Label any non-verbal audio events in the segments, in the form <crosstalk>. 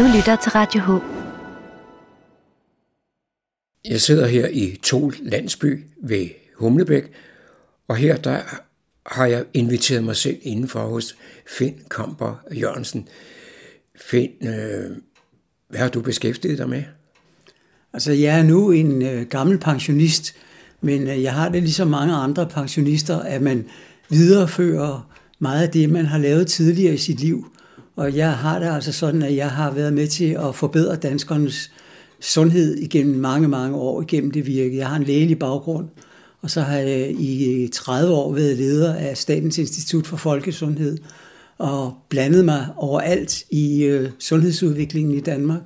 Du lytter til Radio H. Jeg sidder her i Tol Landsby ved Humlebæk, og her der har jeg inviteret mig selv indenfor hos Finn Kamper Jørgensen. Finn, øh, hvad har du beskæftiget dig med? Altså, jeg er nu en øh, gammel pensionist, men øh, jeg har det ligesom mange andre pensionister, at man viderefører meget af det, man har lavet tidligere i sit liv. Og jeg har det altså sådan, at jeg har været med til at forbedre danskernes sundhed igennem mange, mange år igennem det virke. Jeg har en lægelig baggrund, og så har jeg i 30 år været leder af Statens Institut for Folkesundhed og blandet mig overalt i øh, sundhedsudviklingen i Danmark.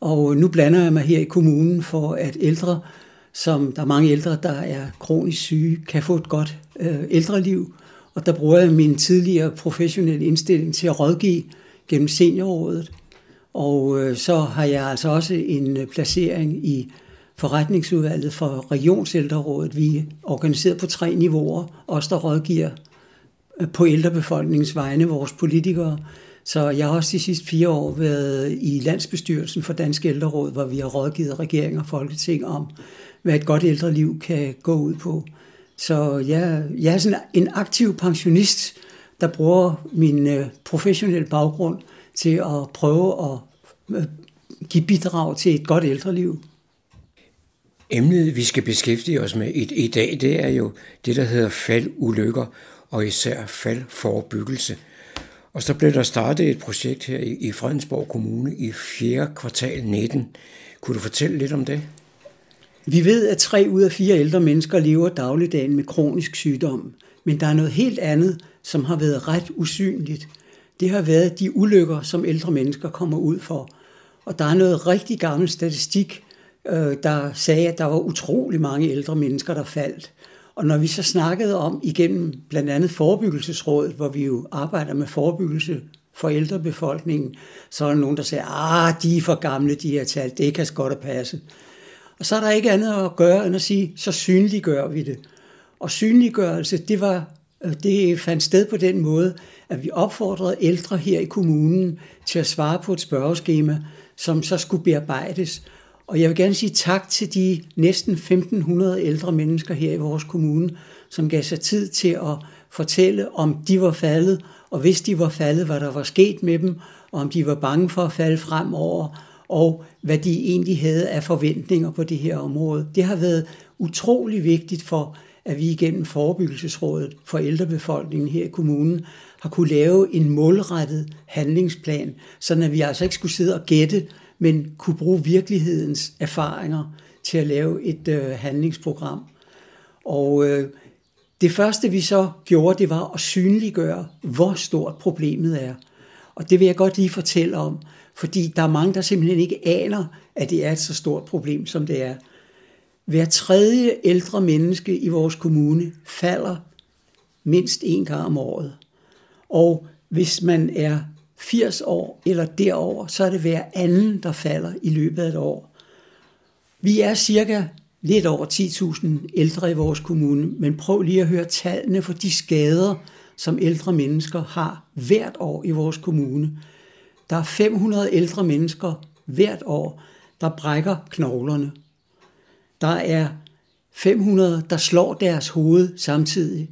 Og nu blander jeg mig her i kommunen for, at ældre, som der er mange ældre, der er kronisk syge, kan få et godt øh, ældreliv. Og der bruger jeg min tidligere professionelle indstilling til at rådgive gennem seniorrådet. Og øh, så har jeg altså også en øh, placering i forretningsudvalget for Regionsældrerådet. Vi er organiseret på tre niveauer, os der rådgiver øh, på ældrebefolkningens vegne, vores politikere. Så jeg har også de sidste fire år været i landsbestyrelsen for Dansk Ældreråd, hvor vi har rådgivet regeringer og folketing om, hvad et godt ældreliv kan gå ud på. Så jeg, jeg er sådan en aktiv pensionist, der bruger min professionelle baggrund til at prøve at øh, give bidrag til et godt ældreliv. Emnet, vi skal beskæftige os med i, i dag, det er jo det, der hedder faldulykker, og især faldforebyggelse. Og så blev der startet et projekt her i, i Fredensborg Kommune i 4. kvartal 19. Kunne du fortælle lidt om det? Vi ved, at tre ud af fire ældre mennesker lever dagligdagen med kronisk sygdom. Men der er noget helt andet, som har været ret usynligt det har været de ulykker, som ældre mennesker kommer ud for. Og der er noget rigtig gammel statistik, øh, der sagde, at der var utrolig mange ældre mennesker, der faldt. Og når vi så snakkede om igennem blandt andet forebyggelsesrådet, hvor vi jo arbejder med forebyggelse for ældrebefolkningen, så er der nogen, der siger, ah, de er for gamle, de her tal, det kan godt at passe. Og så er der ikke andet at gøre, end at sige, så synliggør vi det. Og synliggørelse, det, var, øh, det fandt sted på den måde, at vi opfordrede ældre her i kommunen til at svare på et spørgeskema, som så skulle bearbejdes. Og jeg vil gerne sige tak til de næsten 1500 ældre mennesker her i vores kommune, som gav sig tid til at fortælle, om de var faldet, og hvis de var faldet, hvad der var sket med dem, og om de var bange for at falde fremover, og hvad de egentlig havde af forventninger på det her område. Det har været utrolig vigtigt for, at vi igennem forebyggelsesrådet for ældrebefolkningen her i kommunen har kunne lave en målrettet handlingsplan, så at vi altså ikke skulle sidde og gætte, men kunne bruge virkelighedens erfaringer til at lave et øh, handlingsprogram. Og øh, det første vi så gjorde, det var at synliggøre, hvor stort problemet er. Og det vil jeg godt lige fortælle om, fordi der er mange, der simpelthen ikke aner, at det er et så stort problem, som det er. Hver tredje ældre menneske i vores kommune falder mindst en gang om året. Og hvis man er 80 år eller derover, så er det hver anden, der falder i løbet af et år. Vi er cirka lidt over 10.000 ældre i vores kommune, men prøv lige at høre tallene for de skader, som ældre mennesker har hvert år i vores kommune. Der er 500 ældre mennesker hvert år, der brækker knoglerne. Der er 500, der slår deres hoved samtidig.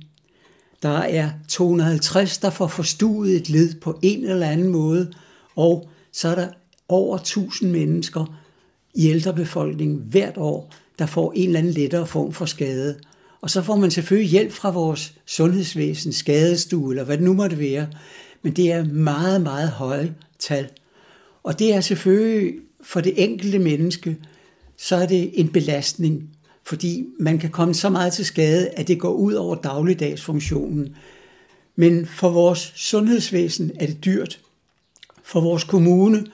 Der er 250, der får forstuet et led på en eller anden måde, og så er der over 1000 mennesker i ældrebefolkningen hvert år, der får en eller anden lettere form for skade. Og så får man selvfølgelig hjælp fra vores sundhedsvæsen, skadestue eller hvad det nu måtte være. Men det er meget, meget høje tal. Og det er selvfølgelig for det enkelte menneske, så er det en belastning fordi man kan komme så meget til skade, at det går ud over dagligdagsfunktionen. Men for vores sundhedsvæsen er det dyrt. For vores kommune,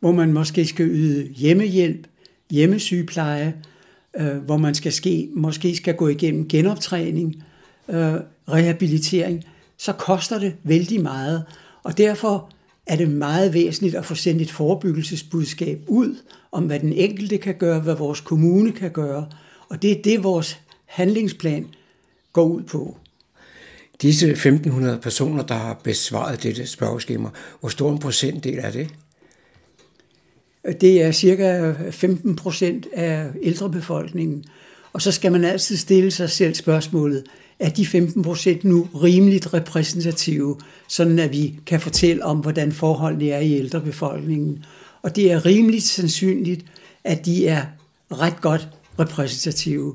hvor man måske skal yde hjemmehjælp, hjemmesygepleje, øh, hvor man skal ske, måske skal gå igennem genoptræning, øh, rehabilitering, så koster det vældig meget. Og derfor er det meget væsentligt at få sendt et forebyggelsesbudskab ud om, hvad den enkelte kan gøre, hvad vores kommune kan gøre, og det er det, vores handlingsplan går ud på. Disse 1500 personer, der har besvaret dette spørgeskema, hvor stor en procentdel er det? Det er cirka 15 procent af ældrebefolkningen. Og så skal man altid stille sig selv spørgsmålet, er de 15 procent nu rimeligt repræsentative, sådan at vi kan fortælle om, hvordan forholdene er i ældrebefolkningen. Og det er rimeligt sandsynligt, at de er ret godt repræsentative.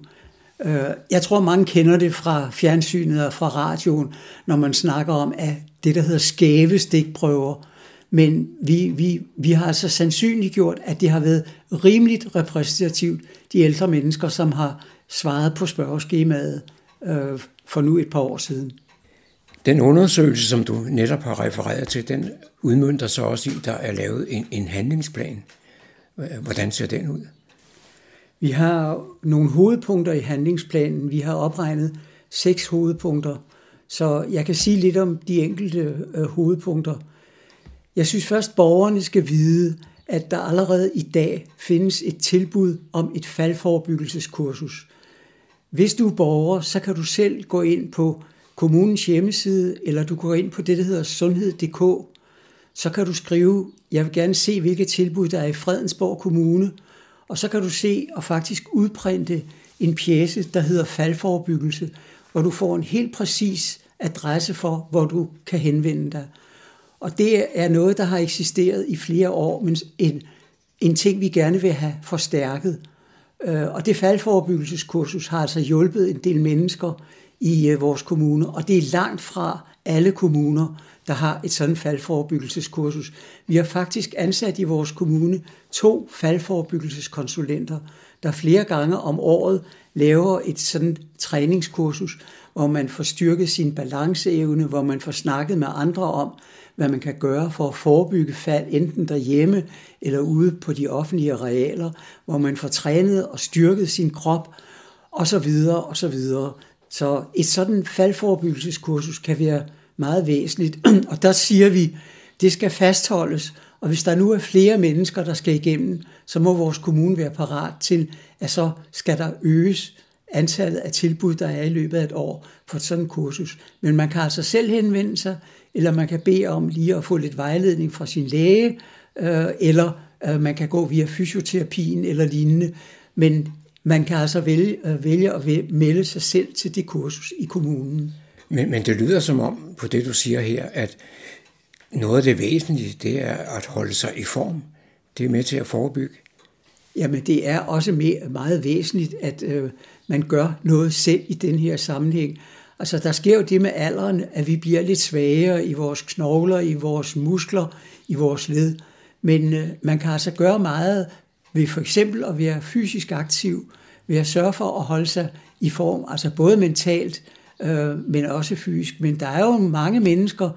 Øh, jeg tror, mange kender det fra fjernsynet og fra radioen, når man snakker om at det, der hedder skæve stikprøver. Men vi, vi, vi har altså sandsynligt gjort, at det har været rimeligt repræsentativt, de ældre mennesker, som har svaret på spørgeskemaet øh, for nu et par år siden. Den undersøgelse, som du netop har refereret til, den udmyndter så også i, at der er lavet en, en handlingsplan. Hvordan ser den ud? Vi har nogle hovedpunkter i handlingsplanen. Vi har opregnet seks hovedpunkter, så jeg kan sige lidt om de enkelte øh, hovedpunkter. Jeg synes først, borgerne skal vide, at der allerede i dag findes et tilbud om et faldforebyggelseskursus. Hvis du er borger, så kan du selv gå ind på kommunens hjemmeside, eller du går ind på det, der hedder sundhed.dk. Så kan du skrive, jeg vil gerne se, hvilke tilbud der er i Fredensborg Kommune, og så kan du se og faktisk udprinte en pjæse, der hedder faldforebyggelse, hvor du får en helt præcis adresse for, hvor du kan henvende dig. Og det er noget, der har eksisteret i flere år, men en, en ting, vi gerne vil have forstærket. Øh, og det faldforebyggelseskursus har altså hjulpet en del mennesker i øh, vores kommune, og det er langt fra alle kommuner, der har et sådan faldforebyggelseskursus. Vi har faktisk ansat i vores kommune to faldforebyggelseskonsulenter, der flere gange om året laver et sådan træningskursus, hvor man får styrket sin balanceevne, hvor man får snakket med andre om, hvad man kan gøre for at forebygge fald, enten derhjemme eller ude på de offentlige arealer, hvor man får trænet og styrket sin krop, og så videre, og så videre. Så et sådan faldforebyggelseskursus kan være meget væsentligt, <clears throat> og der siger vi, det skal fastholdes, og hvis der nu er flere mennesker, der skal igennem, så må vores kommune være parat til, at så skal der øges antallet af tilbud, der er i løbet af et år for et sådan kursus. Men man kan altså selv henvende sig, eller man kan bede om lige at få lidt vejledning fra sin læge, øh, eller øh, man kan gå via fysioterapien eller lignende. Men man kan altså vælge, øh, vælge at melde sig selv til det kursus i kommunen. Men, men det lyder som om, på det du siger her, at noget af det væsentlige, det er at holde sig i form. Det er med til at forebygge. Jamen det er også meget væsentligt, at øh, man gør noget selv i den her sammenhæng. Altså der sker jo det med alderen, at vi bliver lidt svagere i vores knogler, i vores muskler, i vores led. Men øh, man kan altså gøre meget ved for eksempel at være fysisk aktiv, ved at sørge for at holde sig i form, altså både mentalt, øh, men også fysisk. Men der er jo mange mennesker,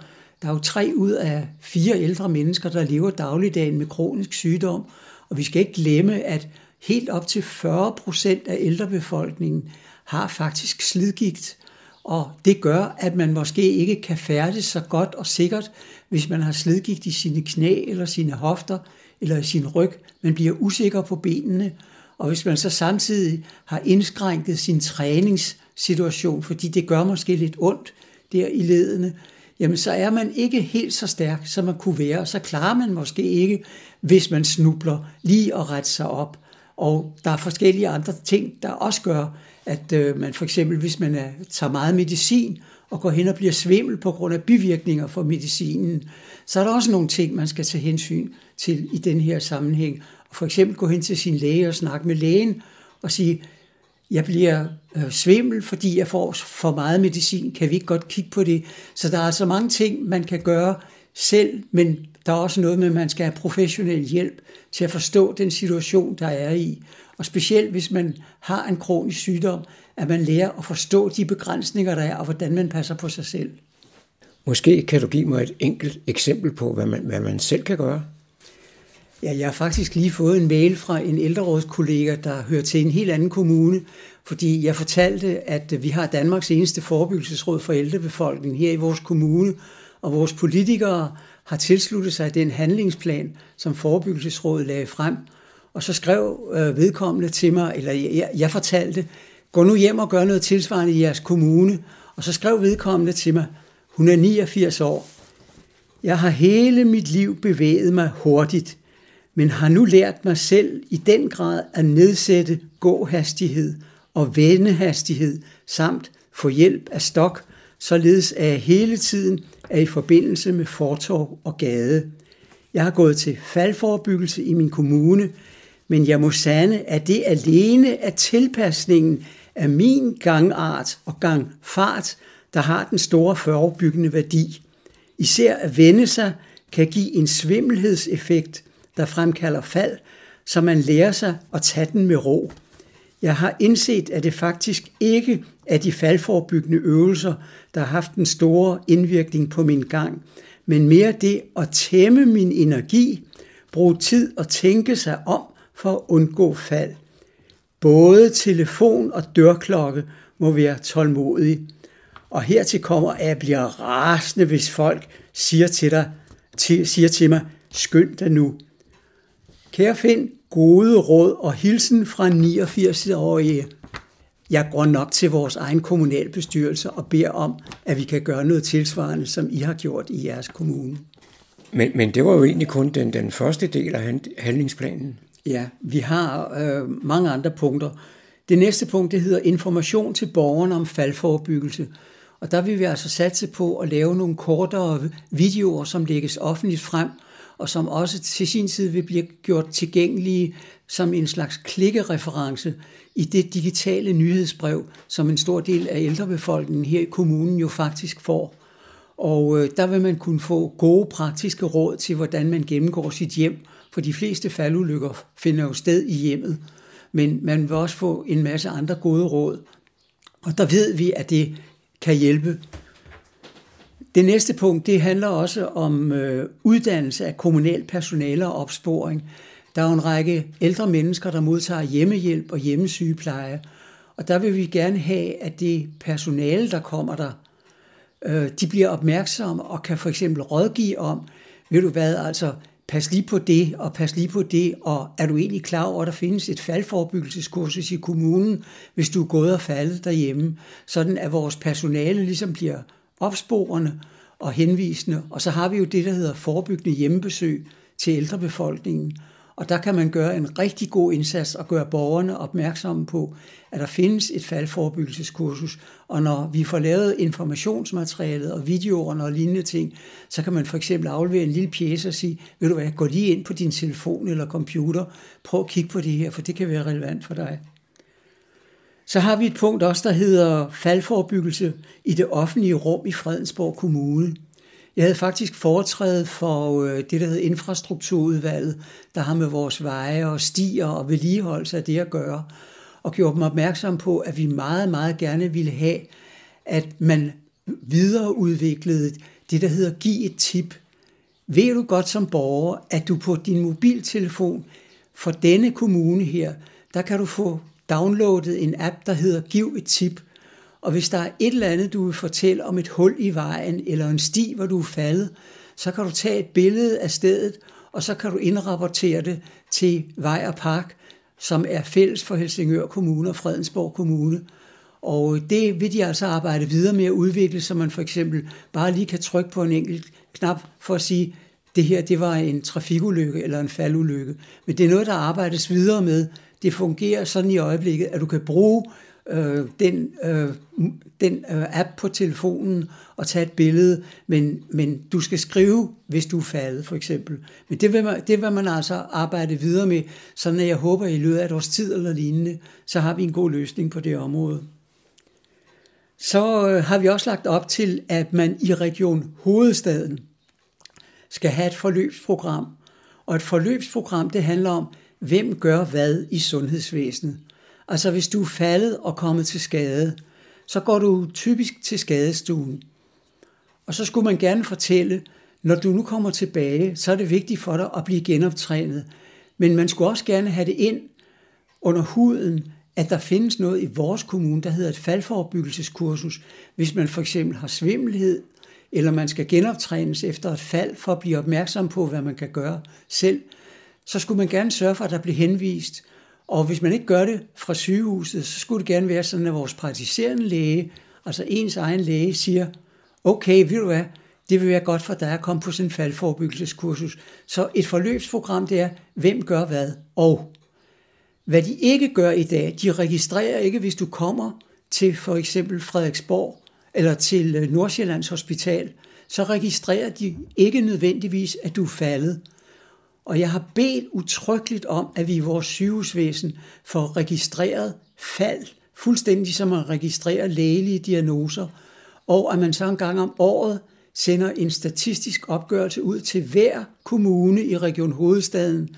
der er jo tre ud af fire ældre mennesker, der lever dagligdagen med kronisk sygdom, og vi skal ikke glemme, at helt op til 40 procent af ældrebefolkningen har faktisk slidgigt, og det gør, at man måske ikke kan færdes så godt og sikkert, hvis man har slidgigt i sine knæ eller sine hofter eller sin ryg. Man bliver usikker på benene, og hvis man så samtidig har indskrænket sin træningssituation, fordi det gør måske lidt ondt der i ledene, jamen så er man ikke helt så stærk, som man kunne være, og så klarer man måske ikke, hvis man snubler, lige at rette sig op. Og der er forskellige andre ting, der også gør, at øh, man for eksempel, hvis man er, tager meget medicin og går hen og bliver svimmel på grund af bivirkninger for medicinen, så er der også nogle ting, man skal tage hensyn til i den her sammenhæng. Og for eksempel gå hen til sin læge og snakke med lægen og sige, jeg bliver øh, svimmel, fordi jeg får for meget medicin. Kan vi ikke godt kigge på det? Så der er altså mange ting, man kan gøre selv, men der er også noget med, at man skal have professionel hjælp til at forstå den situation, der er i. Og specielt hvis man har en kronisk sygdom, at man lærer at forstå de begrænsninger, der er, og hvordan man passer på sig selv. Måske kan du give mig et enkelt eksempel på, hvad man, hvad man selv kan gøre? Ja, jeg har faktisk lige fået en mail fra en ældrerådskollega, der hører til en helt anden kommune, fordi jeg fortalte, at vi har Danmarks eneste forebyggelsesråd for ældrebefolkningen her i vores kommune, og vores politikere har tilsluttet sig den handlingsplan, som forebyggelsesrådet lagde frem. Og så skrev øh, vedkommende til mig, eller jeg, jeg fortalte, gå nu hjem og gør noget tilsvarende i jeres kommune. Og så skrev vedkommende til mig, hun er 89 år. Jeg har hele mit liv bevæget mig hurtigt, men har nu lært mig selv i den grad at nedsætte gåhastighed og vendehastighed samt få hjælp af stok, således at jeg hele tiden er i forbindelse med fortov og gade. Jeg har gået til faldforebyggelse i min kommune, men jeg må sande, at det alene er tilpasningen af min gangart og gangfart, der har den store forebyggende værdi. Især at vende sig kan give en svimmelhedseffekt, der fremkalder fald, så man lærer sig at tage den med ro. Jeg har indset, at det faktisk ikke er de faldforebyggende øvelser, der har haft en store indvirkning på min gang, men mere det at tæmme min energi, bruge tid og tænke sig om for at undgå fald. Både telefon og dørklokke må være tålmodig. Og hertil kommer, at jeg bliver rasende, hvis folk siger til, dig, til, siger til mig, skynd dig nu. Kære Finn, gode råd og hilsen fra 89-årige. Jeg går nok til vores egen kommunalbestyrelse og beder om, at vi kan gøre noget tilsvarende, som I har gjort i jeres kommune. Men, men det var jo egentlig kun den, den første del af handlingsplanen. Ja, vi har øh, mange andre punkter. Det næste punkt, det hedder information til borgerne om faldforebyggelse. Og der vil vi altså satse på at lave nogle kortere videoer, som lægges offentligt frem, og som også til sin tid vil blive gjort tilgængelige som en slags klikkereference i det digitale nyhedsbrev, som en stor del af ældrebefolkningen her i kommunen jo faktisk får. Og øh, der vil man kunne få gode praktiske råd til, hvordan man gennemgår sit hjem, for de fleste faldulykker finder jo sted i hjemmet. Men man vil også få en masse andre gode råd. Og der ved vi, at det kan hjælpe. Det næste punkt, det handler også om øh, uddannelse af kommunal personale og opsporing. Der er jo en række ældre mennesker, der modtager hjemmehjælp og hjemmesygepleje. Og der vil vi gerne have, at det personale, der kommer der, øh, de bliver opmærksomme og kan for eksempel rådgive om, ved du hvad, altså pas lige på det, og pas lige på det, og er du egentlig klar over, at der findes et faldforebyggelseskursus i kommunen, hvis du er gået og faldet derhjemme, sådan at vores personale ligesom bliver opsporende og henvisende, og så har vi jo det, der hedder forebyggende hjemmebesøg til ældrebefolkningen, og der kan man gøre en rigtig god indsats og gøre borgerne opmærksomme på, at der findes et faldforebyggelseskursus. Og når vi får lavet informationsmaterialet og videoerne og lignende ting, så kan man for eksempel aflevere en lille pjæse og sige, ved du hvad, gå lige ind på din telefon eller computer, prøv at kigge på det her, for det kan være relevant for dig. Så har vi et punkt også, der hedder faldforbyggelse i det offentlige rum i Fredensborg Kommune. Jeg havde faktisk foretrædet for øh, det, der hedder infrastrukturudvalget, der har med vores veje og stier og vedligeholdelse af det at gøre, og gjort dem opmærksom på, at vi meget, meget gerne ville have, at man videreudviklede det, der hedder give et tip. Ved du godt som borger, at du på din mobiltelefon for denne kommune her, der kan du få downloadet en app, der hedder Giv et tip – og hvis der er et eller andet, du vil fortælle om et hul i vejen, eller en sti, hvor du er faldet, så kan du tage et billede af stedet, og så kan du indrapportere det til Vej og Park, som er fælles for Helsingør Kommune og Fredensborg Kommune. Og det vil de altså arbejde videre med at udvikle, så man for eksempel bare lige kan trykke på en enkelt knap for at sige, det her det var en trafikulykke eller en faldulykke. Men det er noget, der arbejdes videre med. Det fungerer sådan i øjeblikket, at du kan bruge øh, den, øh, den øh, app på telefonen og tage et billede, men, men du skal skrive, hvis du er faldet, for eksempel. Men det vil, man, det vil man altså arbejde videre med, så jeg håber, i løbet af et års tid eller lignende, så har vi en god løsning på det område. Så øh, har vi også lagt op til, at man i Region Hovedstaden skal have et forløbsprogram. Og et forløbsprogram, det handler om, hvem gør hvad i sundhedsvæsenet. Altså hvis du er faldet og kommet til skade, så går du typisk til skadestuen. Og så skulle man gerne fortælle, når du nu kommer tilbage, så er det vigtigt for dig at blive genoptrænet. Men man skulle også gerne have det ind under huden, at der findes noget i vores kommune, der hedder et faldforebyggelseskursus. Hvis man for eksempel har svimmelhed, eller man skal genoptrænes efter et fald for at blive opmærksom på, hvad man kan gøre selv, så skulle man gerne sørge for, at der blev henvist og hvis man ikke gør det fra sygehuset, så skulle det gerne være sådan, at vores praktiserende læge, altså ens egen læge, siger, okay, ved du hvad, det vil være godt for dig at komme på sådan en faldforebyggelseskursus. Så et forløbsprogram, det er, hvem gør hvad, og hvad de ikke gør i dag, de registrerer ikke, hvis du kommer til for eksempel Frederiksborg eller til øh, Nordsjællands Hospital, så registrerer de ikke nødvendigvis, at du er faldet. Og jeg har bedt utryggeligt om, at vi i vores sygehusvæsen får registreret fald, fuldstændig som at registrere lægelige diagnoser, og at man så en gang om året sender en statistisk opgørelse ud til hver kommune i Region Hovedstaden.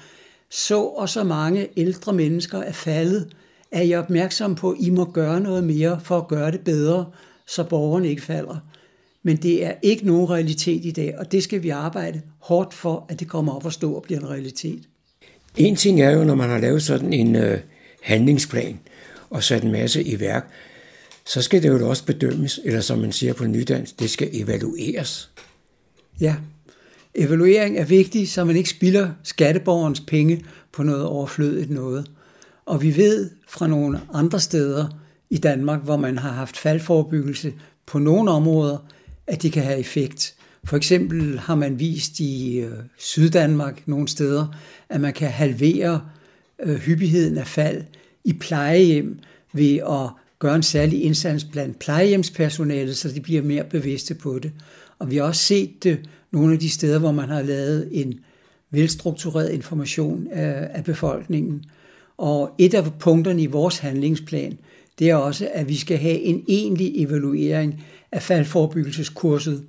Så og så mange ældre mennesker er faldet. Er I opmærksom på, at I må gøre noget mere for at gøre det bedre, så borgerne ikke falder? Men det er ikke nogen realitet i dag, og det skal vi arbejde hårdt for, at det kommer op og stå og bliver en realitet. En ting er jo, når man har lavet sådan en øh, handlingsplan og sat en masse i værk, så skal det jo også bedømmes, eller som man siger på nydans, det skal evalueres. Ja, evaluering er vigtig, så man ikke spilder skatteborgerens penge på noget overflødigt noget. Og vi ved fra nogle andre steder i Danmark, hvor man har haft faldforebyggelse på nogle områder, at det kan have effekt. For eksempel har man vist i øh, Syddanmark nogle steder, at man kan halvere øh, hyppigheden af fald i plejehjem ved at gøre en særlig indsats blandt plejehjemspersonalet, så de bliver mere bevidste på det. Og vi har også set det nogle af de steder, hvor man har lavet en velstruktureret information af, af befolkningen. Og et af punkterne i vores handlingsplan, det er også, at vi skal have en egentlig evaluering af faldforebyggelseskurset,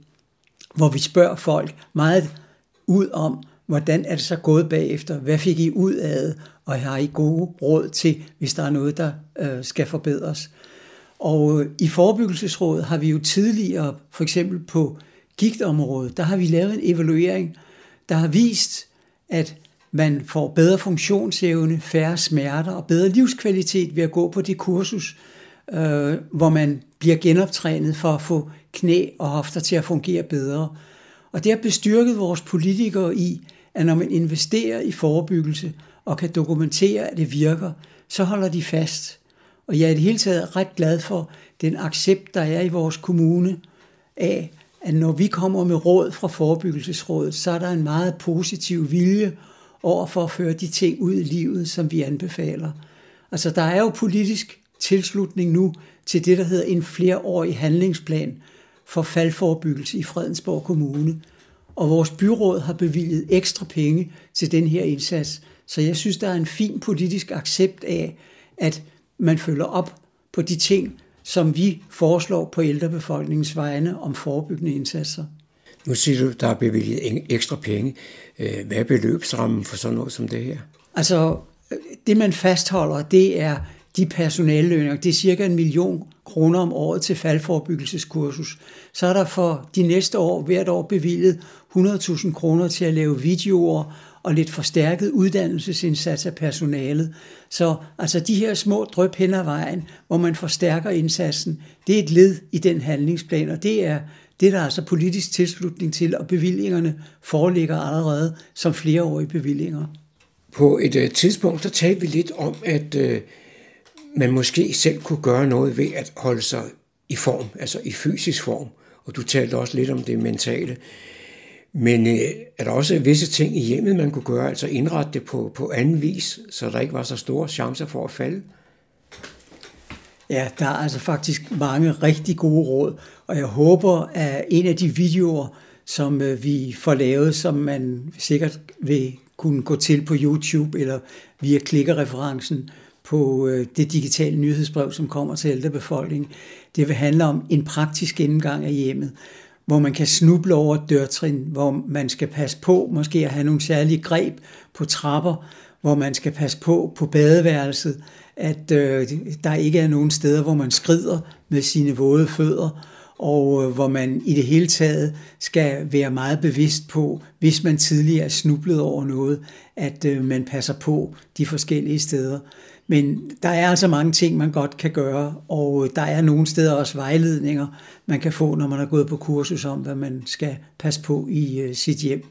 hvor vi spørger folk meget ud om, hvordan er det så gået bagefter? Hvad fik I ud af det? Og har I gode råd til, hvis der er noget, der øh, skal forbedres? Og øh, i forebyggelsesrådet har vi jo tidligere, for eksempel på gigtområdet, der har vi lavet en evaluering, der har vist, at man får bedre funktionsevne, færre smerter og bedre livskvalitet ved at gå på det kursus, øh, hvor man bliver genoptrænet for at få knæ og hofter til at fungere bedre. Og det har bestyrket vores politikere i, at når man investerer i forebyggelse og kan dokumentere, at det virker, så holder de fast. Og jeg er i det hele taget ret glad for den accept, der er i vores kommune af, at når vi kommer med råd fra Forebyggelsesrådet, så er der en meget positiv vilje over for at føre de ting ud i livet, som vi anbefaler. Altså der er jo politisk tilslutning nu til det, der hedder en flereårig handlingsplan for faldforebyggelse i Fredensborg Kommune. Og vores byråd har bevilget ekstra penge til den her indsats. Så jeg synes, der er en fin politisk accept af, at man følger op på de ting, som vi foreslår på ældrebefolkningens vegne om forebyggende indsatser. Nu siger du, der er bevilget ekstra penge. Øh, hvad er beløbsrammen for sådan noget som det her? Altså, det man fastholder, det er de personallønninger. Det er cirka en million kroner om året til faldforebyggelseskursus. Så er der for de næste år hvert år bevilget 100.000 kroner til at lave videoer og lidt forstærket uddannelsesindsats af personalet. Så altså de her små drøb hen ad vejen, hvor man forstærker indsatsen, det er et led i den handlingsplan, og det er det er der altså politisk tilslutning til, og bevillingerne foreligger allerede som flereårige bevillinger. På et øh, tidspunkt, der talte vi lidt om, at øh man måske selv kunne gøre noget ved at holde sig i form, altså i fysisk form. Og du talte også lidt om det mentale. Men øh, er der også visse ting i hjemmet, man kunne gøre, altså indrette det på, på anden vis, så der ikke var så store chancer for at falde? Ja, der er altså faktisk mange rigtig gode råd, og jeg håber, at en af de videoer, som øh, vi får lavet, som man sikkert vil kunne gå til på YouTube eller via klikkerreferencen på øh, det digitale nyhedsbrev, som kommer til ældrebefolkningen, det vil handle om en praktisk gennemgang af hjemmet hvor man kan snuble over dørtrin, hvor man skal passe på måske at have nogle særlige greb på trapper, hvor man skal passe på på badeværelset, at øh, der ikke er nogen steder, hvor man skrider med sine våde fødder, og øh, hvor man i det hele taget skal være meget bevidst på, hvis man tidligere er snublet over noget, at øh, man passer på de forskellige steder. Men der er altså mange ting, man godt kan gøre, og der er nogle steder også vejledninger, man kan få, når man er gået på kursus om, hvad man skal passe på i øh, sit hjem.